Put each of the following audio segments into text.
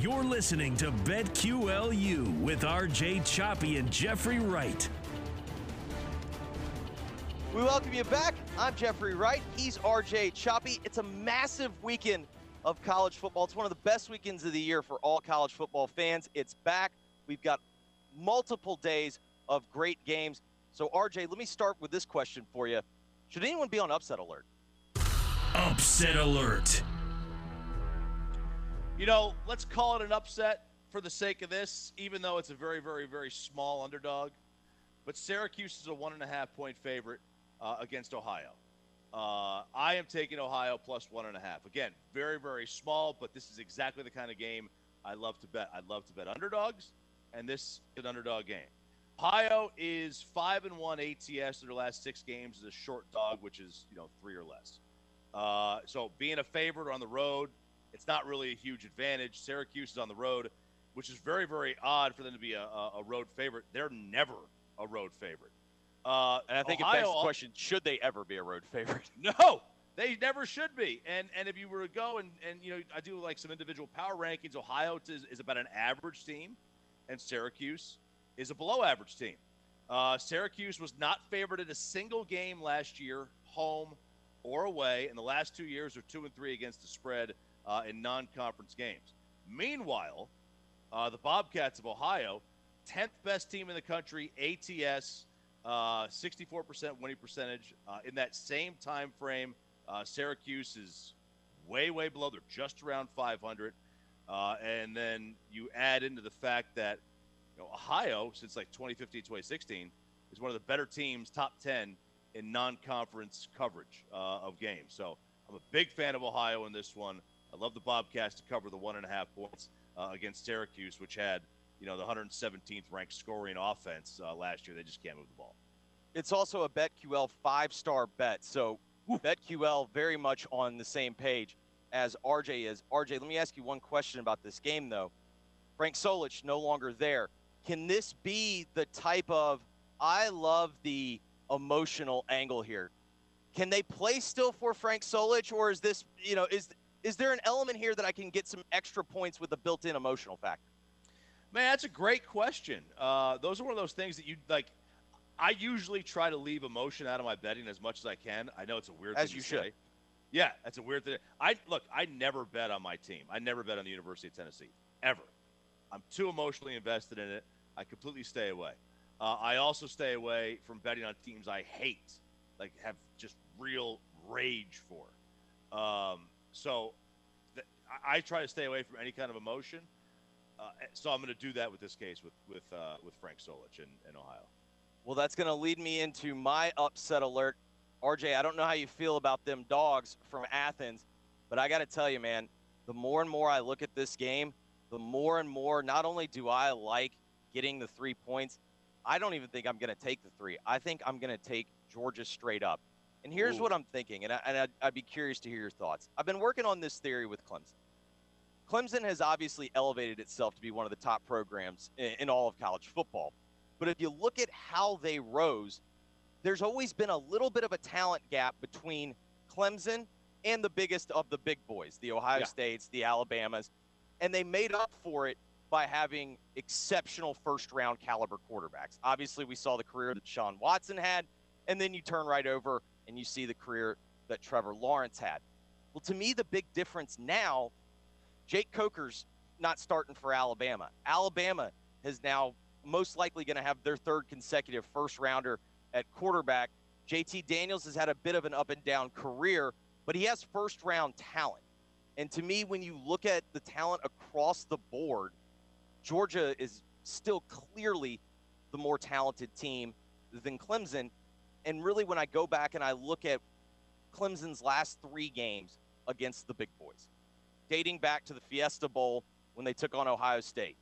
You're listening to BetQLU with RJ Choppy and Jeffrey Wright. We welcome you back. I'm Jeffrey Wright. He's RJ Choppy. It's a massive weekend of college football. It's one of the best weekends of the year for all college football fans. It's back. We've got multiple days of great games. So, RJ, let me start with this question for you. Should anyone be on upset alert? Upset alert. You know, let's call it an upset for the sake of this, even though it's a very, very, very small underdog. But Syracuse is a one and a half point favorite uh, against Ohio. Uh, I am taking Ohio plus one and a half. Again, very, very small, but this is exactly the kind of game I love to bet. I love to bet underdogs, and this is an underdog game. Ohio is five and one ATS in their last six games as a short dog, which is you know three or less. Uh, so being a favorite on the road, it's not really a huge advantage. Syracuse is on the road, which is very, very odd for them to be a, a road favorite. They're never a road favorite. Uh, and I think Ohio, it begs the question: Should they ever be a road favorite? No, they never should be. And and if you were to go and and you know, I do like some individual power rankings. Ohio is, is about an average team, and Syracuse is a below average team. Uh, Syracuse was not favored in a single game last year, home or away. In the last two years, are two and three against the spread uh, in non-conference games. Meanwhile, uh, the Bobcats of Ohio, 10th best team in the country, ATS, uh, 64% winning percentage. Uh, in that same time frame, uh, Syracuse is way, way below. They're just around 500. Uh, and then you add into the fact that you know, Ohio, since like 2015, 2016, is one of the better teams, top 10 in non-conference coverage of games. So I'm a big fan of Ohio in this one. I love the Bobcats to cover the one and a half points uh, against Syracuse, which had you know the 117th ranked scoring offense uh, last year. They just can't move the ball. It's also a BetQL five star bet, so Ooh. BetQL very much on the same page as RJ is. RJ, let me ask you one question about this game though. Frank Solich no longer there. Can this be the type of I love the emotional angle here? Can they play still for Frank Solich, or is this, you know, is is there an element here that I can get some extra points with a built-in emotional factor? Man, that's a great question. Uh, those are one of those things that you like. I usually try to leave emotion out of my betting as much as I can. I know it's a weird as thing you should. say. Yeah, that's a weird thing. I look. I never bet on my team. I never bet on the University of Tennessee ever. I'm too emotionally invested in it. I completely stay away. Uh, I also stay away from betting on teams I hate, like have just real rage for. Um, so th- I, try to stay away from any kind of emotion. Uh, so I'm going to do that with this case with with uh, with Frank Solich in, in Ohio. Well, that's going to lead me into my upset alert. RJ, I don't know how you feel about them dogs from Athens, but I got to tell you, man, the more and more I look at this game, the more and more not only do I like getting the three points, I don't even think I'm going to take the three. I think I'm going to take Georgia straight up. And here's Ooh. what I'm thinking, and, I, and I'd, I'd be curious to hear your thoughts. I've been working on this theory with Clemson. Clemson has obviously elevated itself to be one of the top programs in, in all of college football. But if you look at how they rose, there's always been a little bit of a talent gap between Clemson and the biggest of the big boys, the Ohio yeah. States, the Alabamas, and they made up for it by having exceptional first round caliber quarterbacks. Obviously, we saw the career that Sean Watson had, and then you turn right over and you see the career that Trevor Lawrence had. Well, to me, the big difference now, Jake Coker's not starting for Alabama. Alabama is now most likely going to have their third consecutive first rounder at quarterback. JT Daniels has had a bit of an up and down career, but he has first round talent. And to me, when you look at the talent across the board, Georgia is still clearly the more talented team than Clemson. And really, when I go back and I look at Clemson's last three games against the big boys, dating back to the Fiesta Bowl when they took on Ohio State.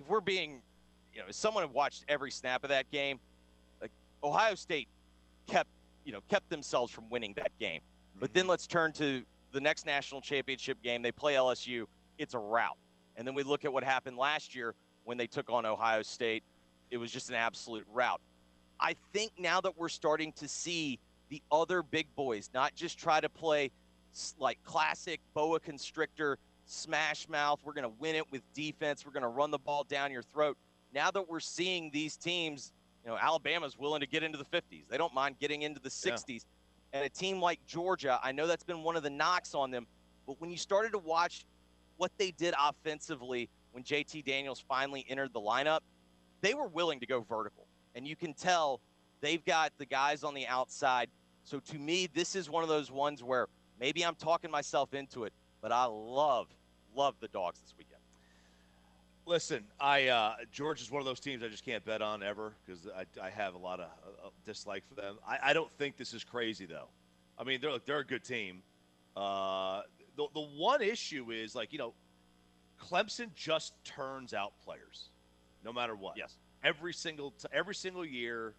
If we're being, you know, as someone who watched every snap of that game, like Ohio State kept, you know, kept themselves from winning that game. But then mm-hmm. let's turn to the next national championship game. They play LSU. It's a rout. And then we look at what happened last year when they took on Ohio State. It was just an absolute rout. I think now that we're starting to see the other big boys not just try to play like classic boa constrictor smash mouth, we're going to win it with defense, we're going to run the ball down your throat. Now that we're seeing these teams, you know, Alabama's willing to get into the 50s. They don't mind getting into the 60s. Yeah. And a team like Georgia, I know that's been one of the knocks on them, but when you started to watch what they did offensively when JT Daniels finally entered the lineup, they were willing to go vertical. And you can tell they've got the guys on the outside. So to me, this is one of those ones where maybe I'm talking myself into it, but I love, love the dogs this weekend. Listen, I uh, George is one of those teams I just can't bet on ever because I, I, have a lot of uh, dislike for them. I, I, don't think this is crazy though. I mean, they're they're a good team. Uh, the the one issue is like you know, Clemson just turns out players, no matter what. Yes. Every single t- every single year,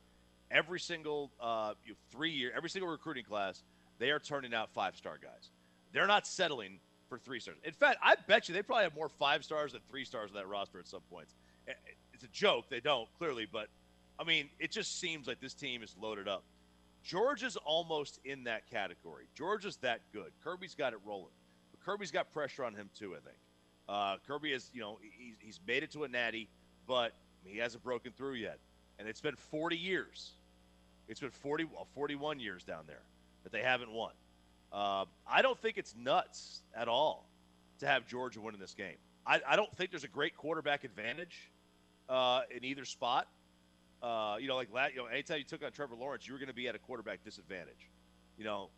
every single uh, three year, every single recruiting class, they are turning out five star guys. They're not settling for three stars. In fact, I bet you they probably have more five stars than three stars on that roster at some points. It's a joke. They don't, clearly, but I mean, it just seems like this team is loaded up. Georgia's almost in that category. Georgia's that good. Kirby's got it rolling. But Kirby's got pressure on him, too, I think. Uh, Kirby is, you know, he's, he's made it to a natty, but he hasn't broken through yet. And it's been 40 years. It's been 40, well, 41 years down there that they haven't won. Uh, I don't think it's nuts at all to have Georgia winning this game. I, I don't think there's a great quarterback advantage uh, in either spot. Uh, you know, like you know, anytime you took on Trevor Lawrence, you were going to be at a quarterback disadvantage. You know,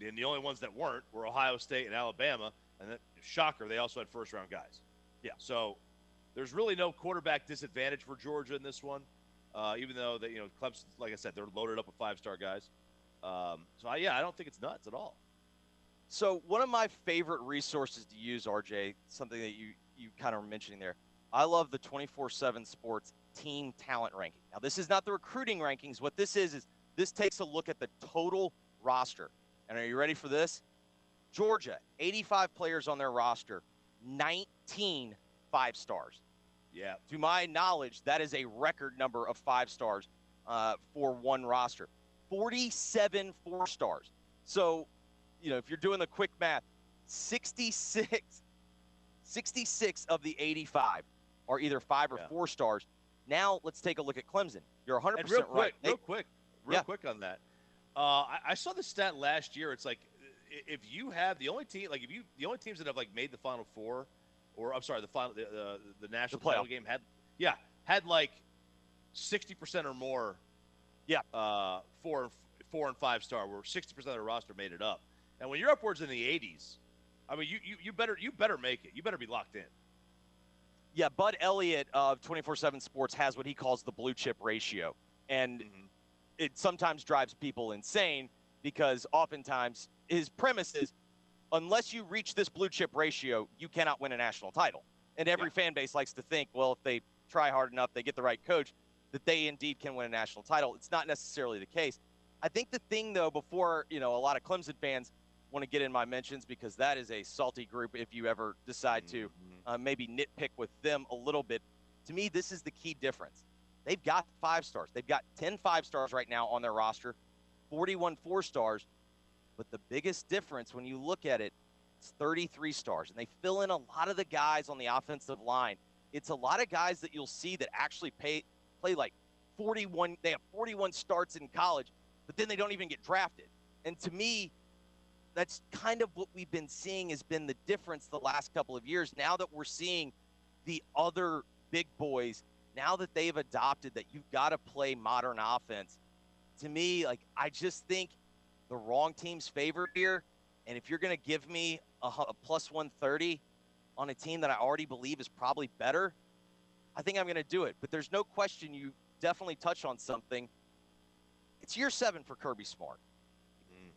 and the only ones that weren't were Ohio State and Alabama, and shocker, they also had first round guys. Yeah. So there's really no quarterback disadvantage for Georgia in this one, uh, even though they, you know, Clemson, like I said, they're loaded up with five star guys. Um, so I, yeah, I don't think it's nuts at all. So one of my favorite resources to use, RJ, something that you you kind of were mentioning there. I love the 24/7 Sports team talent ranking. Now, this is not the recruiting rankings. What this is is this takes a look at the total roster. And are you ready for this? Georgia, 85 players on their roster, 19 five stars. Yeah. To my knowledge, that is a record number of five stars uh, for one roster. 47 four stars. So you know, if you're doing the quick math, 66, 66 of the 85 are either five or yeah. four stars. Now let's take a look at Clemson. You're 100 percent right. Quick, real quick, real yeah. quick on that. Uh, I, I, saw the stat last year. It's like if you have the only team, like if you the only teams that have like made the Final Four, or I'm sorry, the final the uh, the national the title game had yeah had like 60 percent or more. Yeah. Uh, four four and five star, where 60 percent of the roster made it up. And when you're upwards in the 80s, I mean, you, you, you better you better make it. You better be locked in. Yeah, Bud Elliott of 24/7 Sports has what he calls the blue chip ratio, and mm-hmm. it sometimes drives people insane because oftentimes his premise is, unless you reach this blue chip ratio, you cannot win a national title. And every yeah. fan base likes to think, well, if they try hard enough, they get the right coach, that they indeed can win a national title. It's not necessarily the case. I think the thing, though, before you know, a lot of Clemson fans want to get in my mentions because that is a salty group if you ever decide to mm-hmm. uh, maybe nitpick with them a little bit. To me, this is the key difference. They've got five stars. They've got 10 five stars right now on their roster, 41 four stars. But the biggest difference when you look at it, it's 33 stars. And they fill in a lot of the guys on the offensive line it's a lot of guys that you'll see that actually pay, play like 41. They have 41 starts in college, but then they don't even get drafted. And to me, that's kind of what we've been seeing has been the difference the last couple of years. Now that we're seeing the other big boys, now that they've adopted that you've got to play modern offense. To me, like I just think the wrong team's favored here. And if you're going to give me a, a plus 130 on a team that I already believe is probably better, I think I'm going to do it. But there's no question you definitely touch on something. It's year seven for Kirby Smart. Mm.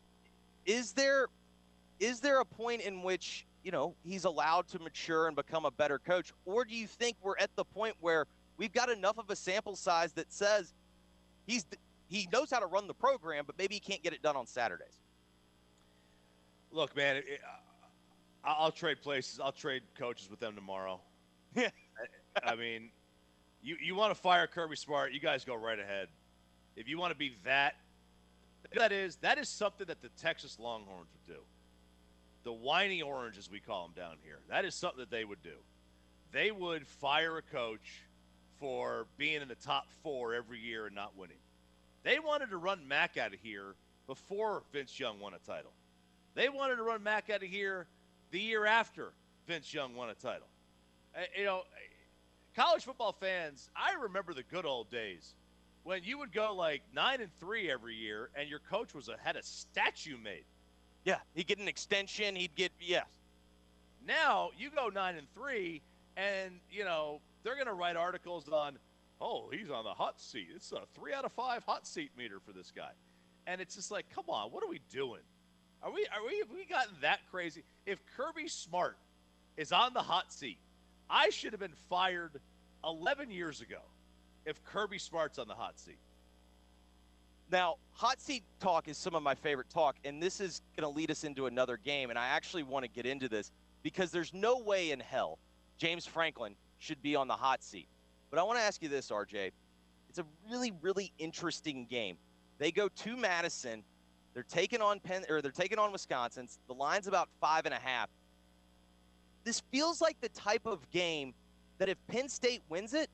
Is there is there a point in which you know he's allowed to mature and become a better coach, or do you think we're at the point where we've got enough of a sample size that says he's he knows how to run the program, but maybe he can't get it done on Saturdays? Look, man, it, I'll trade places. I'll trade coaches with them tomorrow. Yeah. I mean, you you want to fire Kirby Smart? You guys go right ahead. If you want to be that, that is that is something that the Texas Longhorns would do. The whiny orange, as we call them down here, that is something that they would do. They would fire a coach for being in the top four every year and not winning. They wanted to run Mack out of here before Vince Young won a title. They wanted to run Mack out of here the year after Vince Young won a title. Uh, you know, college football fans, I remember the good old days when you would go like nine and three every year, and your coach was a, had a statue made. Yeah, he'd get an extension. He'd get yes. Now you go nine and three, and you know they're going to write articles on, oh, he's on the hot seat. It's a three out of five hot seat meter for this guy, and it's just like, come on, what are we doing? Are we are we have we gotten that crazy? If Kirby Smart is on the hot seat, I should have been fired 11 years ago. If Kirby Smart's on the hot seat. Now, hot seat talk is some of my favorite talk, and this is going to lead us into another game. And I actually want to get into this because there's no way in hell James Franklin should be on the hot seat. But I want to ask you this, RJ. It's a really, really interesting game. They go to Madison they're taking on Penn or they're taking on Wisconsin. The line's about five and a half. This feels like the type of game that if Penn State wins it,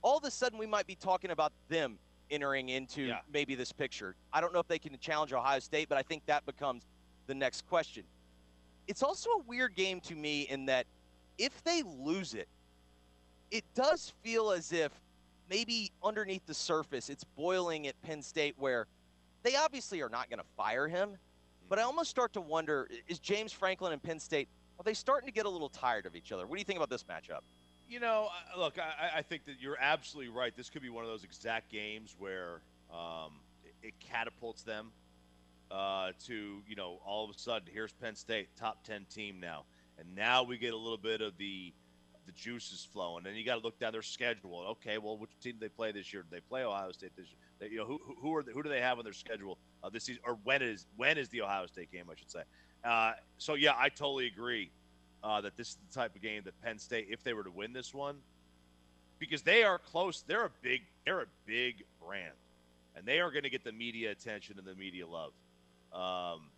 all of a sudden we might be talking about them entering into yeah. maybe this picture. I don't know if they can challenge Ohio State, but I think that becomes the next question. It's also a weird game to me in that if they lose it, it does feel as if maybe underneath the surface it's boiling at Penn State where they obviously are not going to fire him, but I almost start to wonder is James Franklin and Penn State, are they starting to get a little tired of each other? What do you think about this matchup? You know, look, I, I think that you're absolutely right. This could be one of those exact games where um, it, it, catapults them uh, to, you know, all of a sudden, here's Penn State, top 10 team now. And now we get a little bit of the the juice is flowing. And you got to look down their schedule. Okay, well, which team they play this year? Do they play Ohio State this year? They, you know, who, who are who do they have on their schedule uh, this season, or when is when is the Ohio State game? I should say. Uh, so yeah, I totally agree uh, that this is the type of game that Penn State, if they were to win this one, because they are close, they're a big they're a big brand, and they are going to get the media attention and the media love. Um,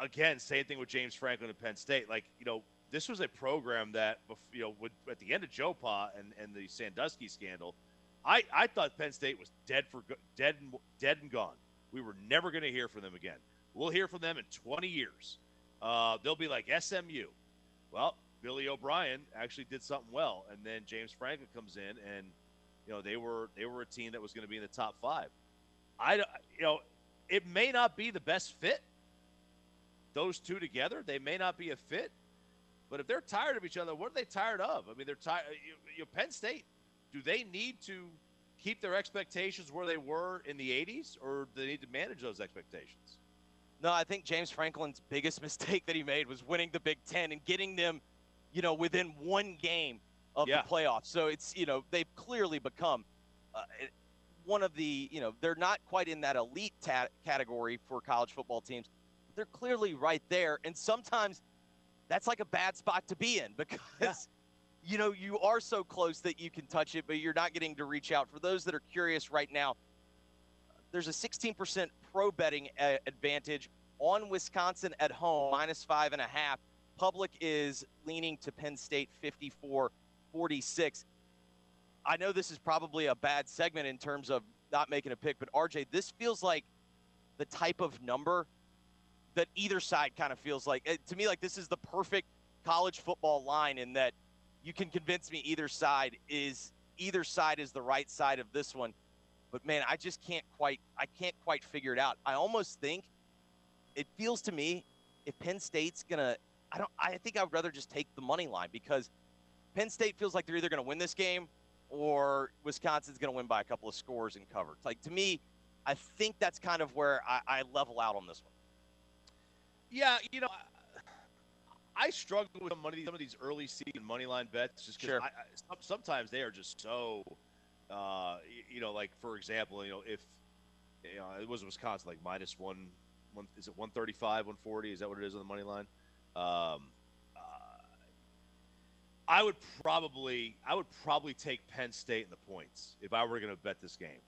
again, same thing with James Franklin and Penn State. Like you know, this was a program that you know at the end of Joe Pa and, and the Sandusky scandal – I, I thought Penn State was dead for dead and dead and gone. We were never going to hear from them again. We'll hear from them in 20 years. Uh, they'll be like SMU. Well, Billy O'Brien actually did something well, and then James Franklin comes in, and you know they were they were a team that was going to be in the top five. I you know it may not be the best fit. Those two together, they may not be a fit. But if they're tired of each other, what are they tired of? I mean, they're tired. You, you Penn State do they need to keep their expectations where they were in the 80s, or do they need to manage those expectations? No, I think James Franklin's biggest mistake that he made was winning the Big Ten and getting them, you know, within one game of yeah. the playoffs. So it's, you know, they've clearly become uh, one of the, you know, they're not quite in that elite ta- category for college football teams. They're clearly right there. And sometimes that's like a bad spot to be in because. Yeah you know, you are so close that you can touch it, but you're not getting to reach out. For those that are curious right now, there's a 16% pro betting uh, advantage on Wisconsin at home, minus five and a half. public is leaning to Penn State 54 46. I know this is probably a bad segment in terms of not making a pick, but RJ, this feels like the type of number that either side kind of feels like. Eh, to me, like this is the perfect college football line in that you can convince me either side is either side is the right side of this one. But man, I just can't quite I can't quite figure it out. I almost think it feels to me if Penn State's gonna I don't I think I would rather just take the money line because Penn State feels like they're either gonna win this game or Wisconsin's gonna win by a couple of scores and cover. Like to me, I think that's kind of where I, I level out on this one. Yeah, you know, I struggle with some, money, some of these early season money line bets just because sure. sometimes they are just so, uh, you know, like for example, you know, if you know, it was Wisconsin like minus one, one is it one thirty five, one forty? Is that what it is on the money line? Um, uh, I would probably, I would probably take Penn State in the points if I were going to bet this game.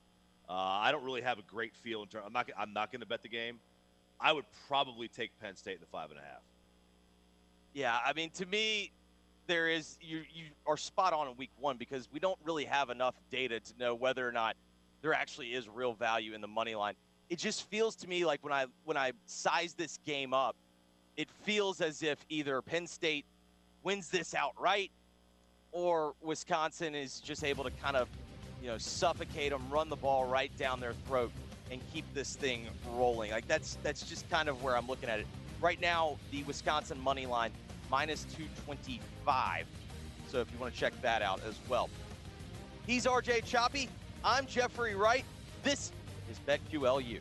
Uh, I don't really have a great feel in terms. I'm not. I'm not going to bet the game. I would probably take Penn State in the five and a half. Yeah, I mean, to me, there is you you are spot on in week one because we don't really have enough data to know whether or not there actually is real value in the money line. It just feels to me like when I when I size this game up, it feels as if either Penn State wins this outright or Wisconsin is just able to kind of, you know, suffocate them, run the ball right down their throat and keep this thing rolling. Like that's that's just kind of where I'm looking at it. Right now, the Wisconsin money line minus 225. So if you want to check that out as well. He's RJ Choppy. I'm Jeffrey Wright. This is BetQLU.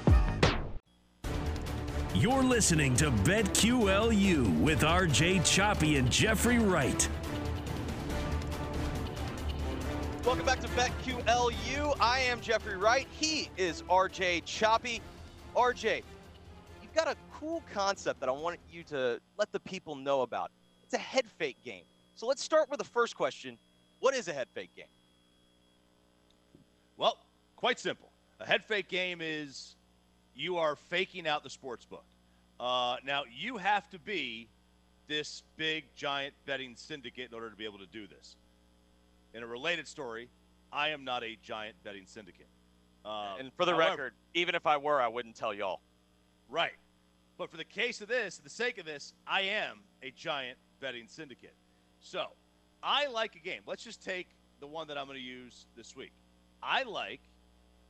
You're listening to BetQLU with RJ Choppy and Jeffrey Wright. Welcome back to BetQLU. I am Jeffrey Wright. He is RJ Choppy. RJ, you've got a cool concept that I want you to let the people know about. It's a head fake game. So let's start with the first question. What is a head fake game? Well, quite simple. A head fake game is you are faking out the sports book. Uh, now, you have to be this big, giant betting syndicate in order to be able to do this. In a related story, I am not a giant betting syndicate. Uh, and for the however, record, even if I were, I wouldn't tell y'all. Right. But for the case of this, the sake of this, I am a giant betting syndicate. So I like a game. Let's just take the one that I'm going to use this week. I like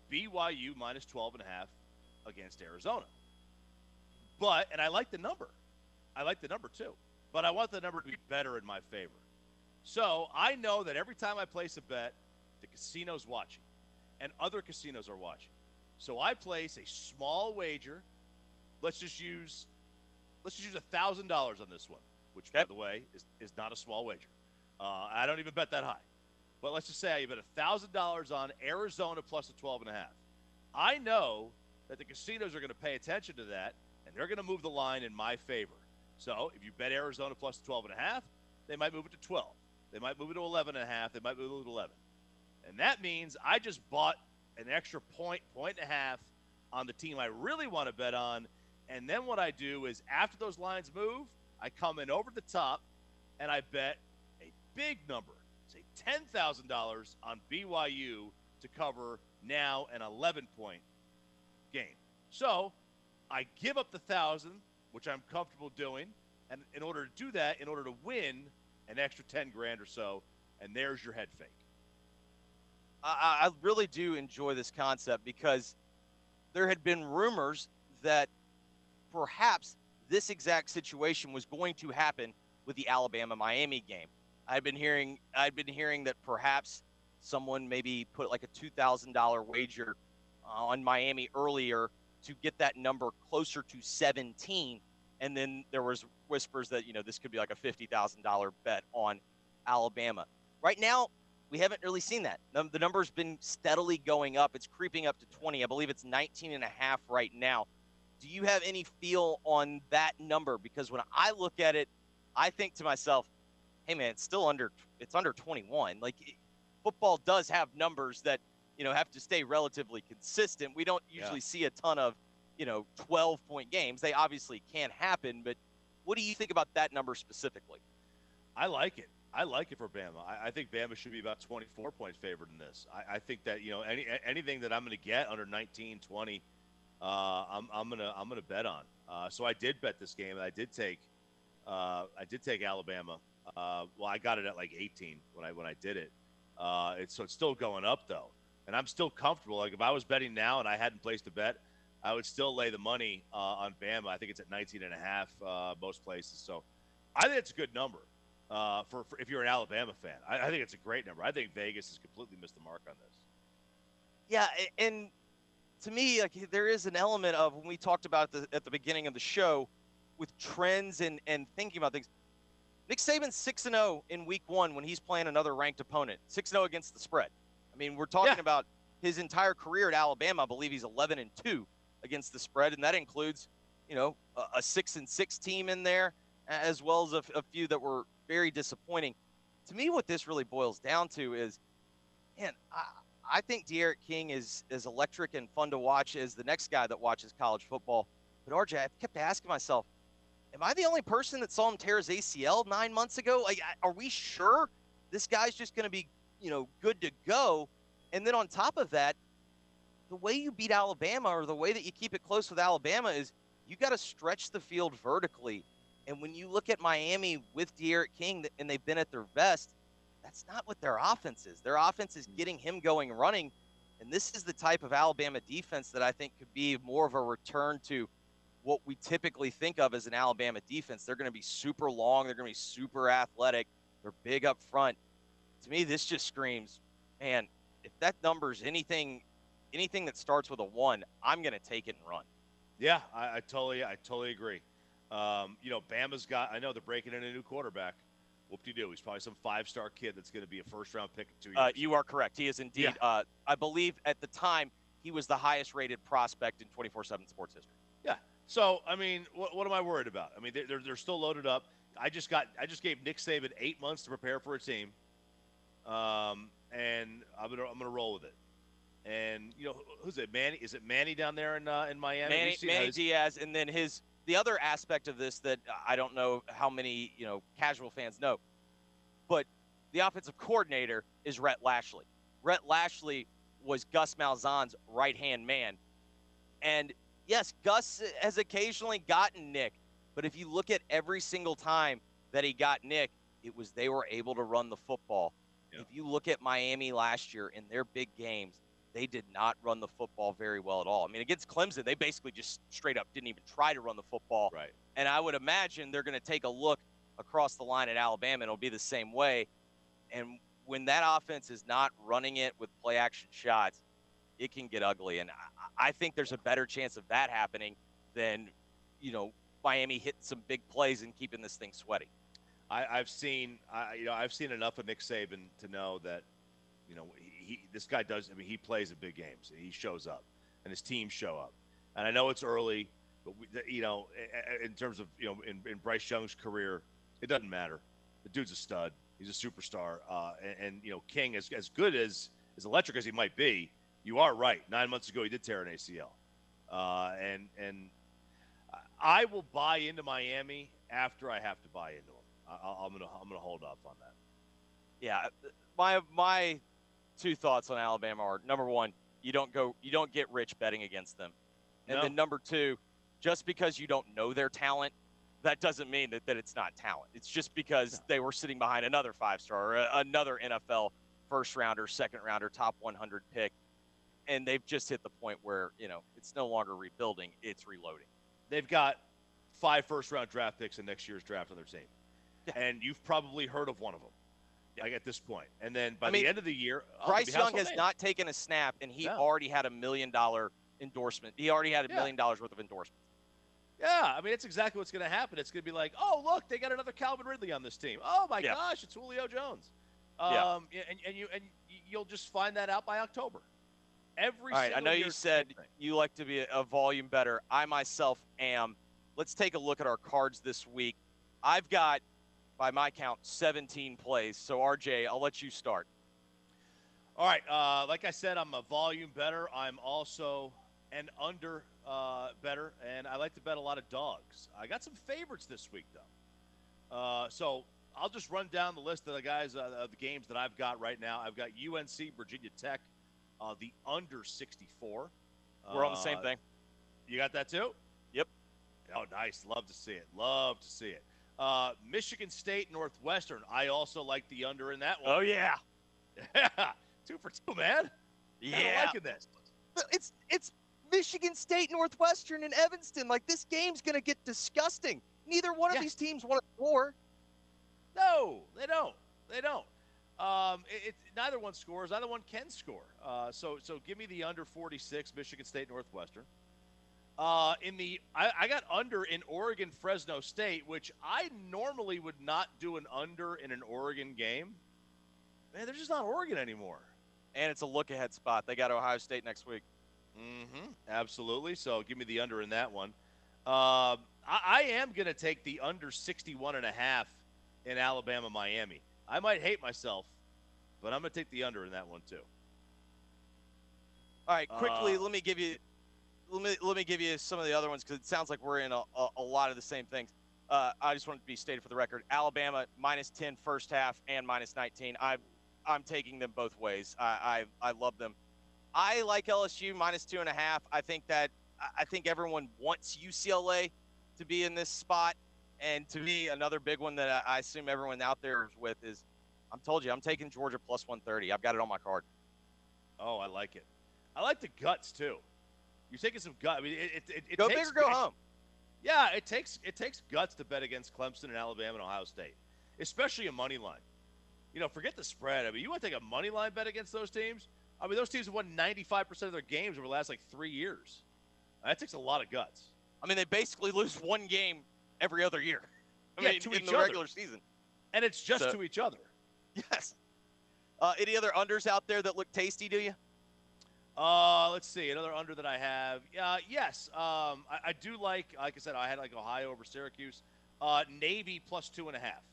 BYU minus 12 and a half against Arizona. But, and I like the number. I like the number too. But I want the number to be better in my favor. So I know that every time I place a bet, the casino's watching and other casinos are watching. So I place a small wager. Let's just use let's just use a thousand dollars on this one, which okay. by the way is, is not a small wager. Uh, I don't even bet that high. But let's just say I bet a thousand dollars on Arizona plus a twelve and a half. I know that the casinos are going to pay attention to that and they're going to move the line in my favor. So if you bet Arizona plus 12 and a half, they might move it to 12. They might move it to 11 and a half. They might move it to 11. And that means I just bought an extra point, point and a half on the team I really want to bet on. And then what I do is after those lines move, I come in over the top and I bet a big number, say $10,000 on BYU to cover now an 11 point game. So I give up the thousand which I'm comfortable doing. And in order to do that, in order to win an extra 10 grand or so, and there's your head fake. I, I really do enjoy this concept because there had been rumors that perhaps this exact situation was going to happen with the Alabama Miami game. I've been hearing I've been hearing that perhaps someone maybe put like a $2,000 wager uh, on Miami earlier to get that number closer to 17 and then there was whispers that you know this could be like a $50,000 bet on Alabama. Right now, we haven't really seen that. The number's been steadily going up. It's creeping up to 20. I believe it's 19 and a half right now. Do you have any feel on that number? Because when I look at it, I think to myself, hey man, it's still under it's under 21. Like football does have numbers that you know have to stay relatively consistent. We don't usually yeah. see a ton of you know 12 point games. They obviously can't happen, but what do you think about that number specifically? I like it. I like it for Bama. I, I think Bama should be about 24 points favored in this. I, I think that you know any anything that I'm going to get under 19, 20, uh, I'm, I'm gonna I'm gonna bet on. Uh, so I did bet this game, and I did take uh, I did take Alabama. Uh, well, I got it at like 18 when I when I did it. Uh, it's, so it's still going up though, and I'm still comfortable. Like if I was betting now and I hadn't placed a bet, I would still lay the money uh, on Bama. I think it's at 19 and a half uh, most places. So I think it's a good number uh, for, for, if you're an Alabama fan. I, I, think it's a great number. I think Vegas has completely missed the mark on this. Yeah, and to me, like there is an element of when we talked about the, at the beginning of the show with trends and and thinking about things. Nick Saban's six and zero oh in Week One when he's playing another ranked opponent. Six and zero oh against the spread. I mean, we're talking yeah. about his entire career at Alabama. I believe he's 11 and two against the spread, and that includes, you know, a, a six and six team in there, as well as a, a few that were very disappointing. To me, what this really boils down to is, man, I, I think D'Eriq King is as electric and fun to watch as the next guy that watches college football. But RJ, I kept asking myself, am I the only person that saw him tear his ACL nine months ago? Like, are we sure this guy's just going to be, you know, good to go? And then on top of that, the way you beat Alabama or the way that you keep it close with Alabama is you got to stretch the field vertically. And when you look at Miami with D'Eriq King and they've been at their best, that's not what their offense is. Their offense is mm. getting him going running. And this is the type of Alabama defense that I think could be more of a return to what we typically think of as an Alabama defense. They're going to be super long, they're going to be super athletic, they're big up front. To me, this just screams, man, if that number is anything anything that starts with a one, I'm going to take it and run. Yeah, I, I totally, I totally agree. Um, you know, Bama's got. I know they're breaking in a new quarterback. Whoop de doo. He's probably some five star kid that's going to be a first round pick in two uh, years. Uh, you are correct. He is indeed. Yeah. Uh, I believe at the time he was the highest rated prospect in 24 7 sports history. Yeah. So, I mean, what, what am I worried about? I mean, they're, they're still loaded up. I just got, I just gave Nick Saban eight months to prepare for a team. Um, and I'm gonna, I'm gonna roll with it. And you know who's it? Manny? Is it Manny down there in uh, in Miami? Manny, Manny his... Diaz, and then his the other aspect of this that I don't know how many you know casual fans know, but the offensive coordinator is Rhett Lashlee. Rhett Lashlee was Gus Malzahn's right hand man, and yes, Gus has occasionally gotten Nick, but if you look at every single time that he got Nick, it was they were able to run the football. If you look at Miami last year in their big games, they did not run the football very well at all. I mean, against Clemson, they basically just straight up didn't even try to run the football. Right. And I would imagine they're going to take a look across the line at Alabama, and it'll be the same way. And when that offense is not running it with play action shots, it can get ugly. And I think there's a better chance of that happening than, you know, Miami hitting some big plays and keeping this thing sweaty. I, have seen, I, you know, I've seen enough of Nick Saban to know that, you know, he this guy does. I mean, he plays in big games. He shows up, and his team show up. And I know it's early, but we, you know, in terms of you know, in, in Bryce Young's career, it doesn't matter. The dude's a stud. He's a superstar. Uh, and, and, you know, King, as as good as as electric as he might be, you are right. Nine months ago, he did tear an ACL. Uh, and and I will buy into Miami after I have to buy into. I, am gonna I'm gonna hold off on that. Yeah, my my two thoughts on Alabama are number one, you don't go, you don't get rich betting against them, and no. then number two, just because you don't know their talent, that doesn't mean that, that it's not talent. It's just because No. they were sitting behind another five star or another NFL first rounder, second rounder, top 100 pick. And they've just hit the point where, you know, it's no longer rebuilding, it's reloading. They've got five first round draft picks in next year's draft on their team. And you've probably heard of one of them. Like at this point. And then by I the mean, end of the year, oh, Bryce Young has name. not taken a snap, and he No. already had a million dollar endorsement. He already had a Yeah. million dollars worth of endorsement. Yeah, I mean, it's exactly what's going to happen. It's going to be like, oh, look, they got another Calvin Ridley on this team. Oh my Yeah. gosh, it's Julio Jones. Yeah. Um, yeah, and, and you and you'll just find that out by October. Every All right, I know you it's the same said thing. you like to be a volume better. I myself am. Let's take a look at our cards this week. I've got, by my count, 17 plays. So, RJ, I'll let you start. All right, uh, like I said, I'm a volume better. I'm also an under uh, better, and I like to bet a lot of dogs. I got some favorites this week, though. Uh, so I'll just run down the list of the guys uh, of the games that I've got right now. I've got UNC, Virginia Tech, uh, the under 64. We're on the same Uh, thing. You got that too? Yep. Oh, nice. Love to see it. Love to see it. Uh, Michigan State, Northwestern. I also like the under in that one. Oh, yeah. two for two, man. Kinda Yeah. liking this. But it's it's Michigan State, Northwestern, and Evanston. Like this game's gonna get disgusting. Neither one Yeah. of these teams want to score. No, they don't. They don't. Um, it, it, neither one scores. Neither one can score. Uh, so, so give me the under 46, Michigan State, Northwestern. Uh, in the, I, I got under in Oregon, Fresno State, which I normally would not do an under in an Oregon game. Man, they're just not Oregon anymore. And it's a look ahead spot. They got Ohio State next week. Mm-hmm. Absolutely. So give me the under in that one. Um, I, I am going to take the under 61 and a half in Alabama, Miami. I might hate myself, but I'm going to take the under in that one too. All right, quickly, Uh, let me give you let me let me give you some of the other ones because it sounds like we're in a, a, a lot of the same things. Uh, I just want to be stated for the record: Alabama minus 10 first half and minus 19. I I'm taking them both ways. I I, I love them. I like LSU minus two and a half. I think that I- think everyone wants UCLA to be in this spot, and to me, another big one that I I assume everyone out there is with is, I'm told you, I'm taking Georgia plus 130. I've got it on my card. Oh, I like it. I like the guts too. You're taking some gut. I mean, it, it, it, Go takes, big or go home. Yeah, it takes it takes guts to bet against Clemson and Alabama and Ohio State, especially a money line. You know, forget the spread. I mean, you want to take a money line bet against those teams? I mean, those teams have won 95% of their games over the last like three years. That takes a lot of guts. I mean, they basically lose one game every other year. I Yeah, mean, to in each the other. regular season. And it's just So- to each other. Yes. Uh, any other unders out there that look tasty to you? Uh, let's see another under that I have. Uh, yes, um, I, I do like. Like I said, I had like Ohio over Syracuse. Uh, Navy plus two and a half.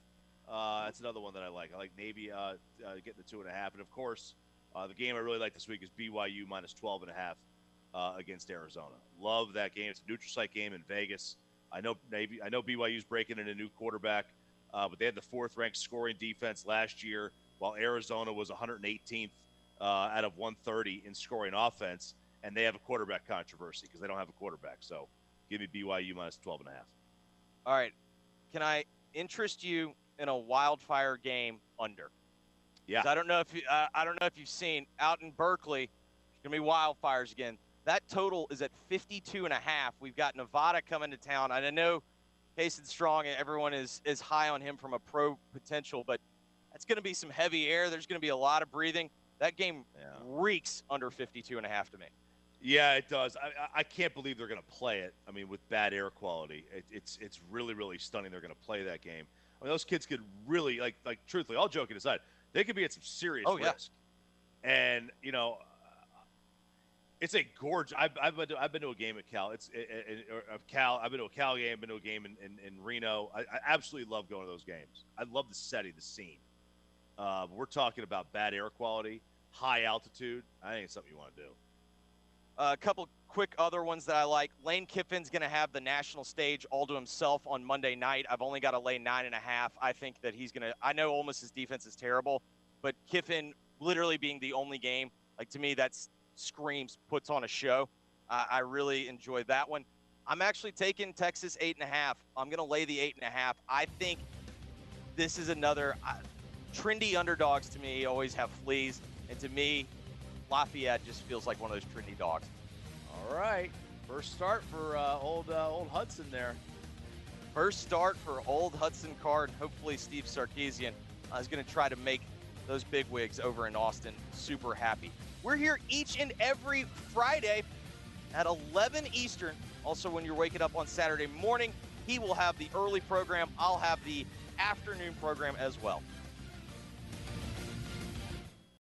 Uh, that's another one that I like. I like Navy uh, uh, getting the two and a half, and of course, uh, the game I really like this week is BYU minus 12 and a half uh, against Arizona. Love that game. It's a neutral site game in Vegas. I know Navy. I know BYU's breaking in a new quarterback, uh, but they had the fourth ranked scoring defense last year, while Arizona was 118th uh, out of 130 in scoring offense, and they have a quarterback controversy because they don't have a quarterback. So give me BYU minus 12 and a half. All right. Can I interest you in a wildfire game under? Yeah. I don't know if you, uh, I don't know if you've seen out in Berkeley, there's gonna be wildfires again. That total is at 52 and a half. We've got Nevada coming to town, and I know Carson Strong and everyone is is high on him from a pro potential, but that's going to be some heavy air. There's going to be a lot of breathing. That game reeks under 52 and a half to me. Yeah, it does. I, I- can't believe they're going to play it. I mean, with bad air quality, it, it's it's really really stunning. They're going to play that game. I mean, those kids could really like like truthfully, all joking aside, they could be at some serious Oh, yeah. risk. And you know, it's a gorge. I've, I've been to, I've been to a game at Cal. It's it, it, of Cal. I've been to a Cal game. Been to a game in, in, in Reno. I, I absolutely love going to those games. I love the setting, the scene. Uh, we're talking about bad air quality, high altitude. I think it's something you want to do. a couple quick other ones that I like. Lane Kiffin's going to have the national stage all to himself on Monday night. I've only got to lay nine and a half. I think that he's going to. I know Ole Miss's defense is terrible, but Kiffin literally being the only game, like to me, that screams puts on a show. Uh, I really enjoy that one. I'm actually taking Texas eight and a half. I'm going to lay the eight and a half. I think this is another uh, trendy underdogs to me always have fleas, and to me, Lafayette just feels like one of those trendy dogs. All right, first start for uh, old uh, old Hudson there. First start for old Hudson Card. Hopefully, Steve Sarkisian uh, is going to try to make those big wigs over in Austin super happy. We're here each and every Friday at 11 Eastern. Also, when you're waking up on Saturday morning, he will have the early program. I'll have the afternoon program as well.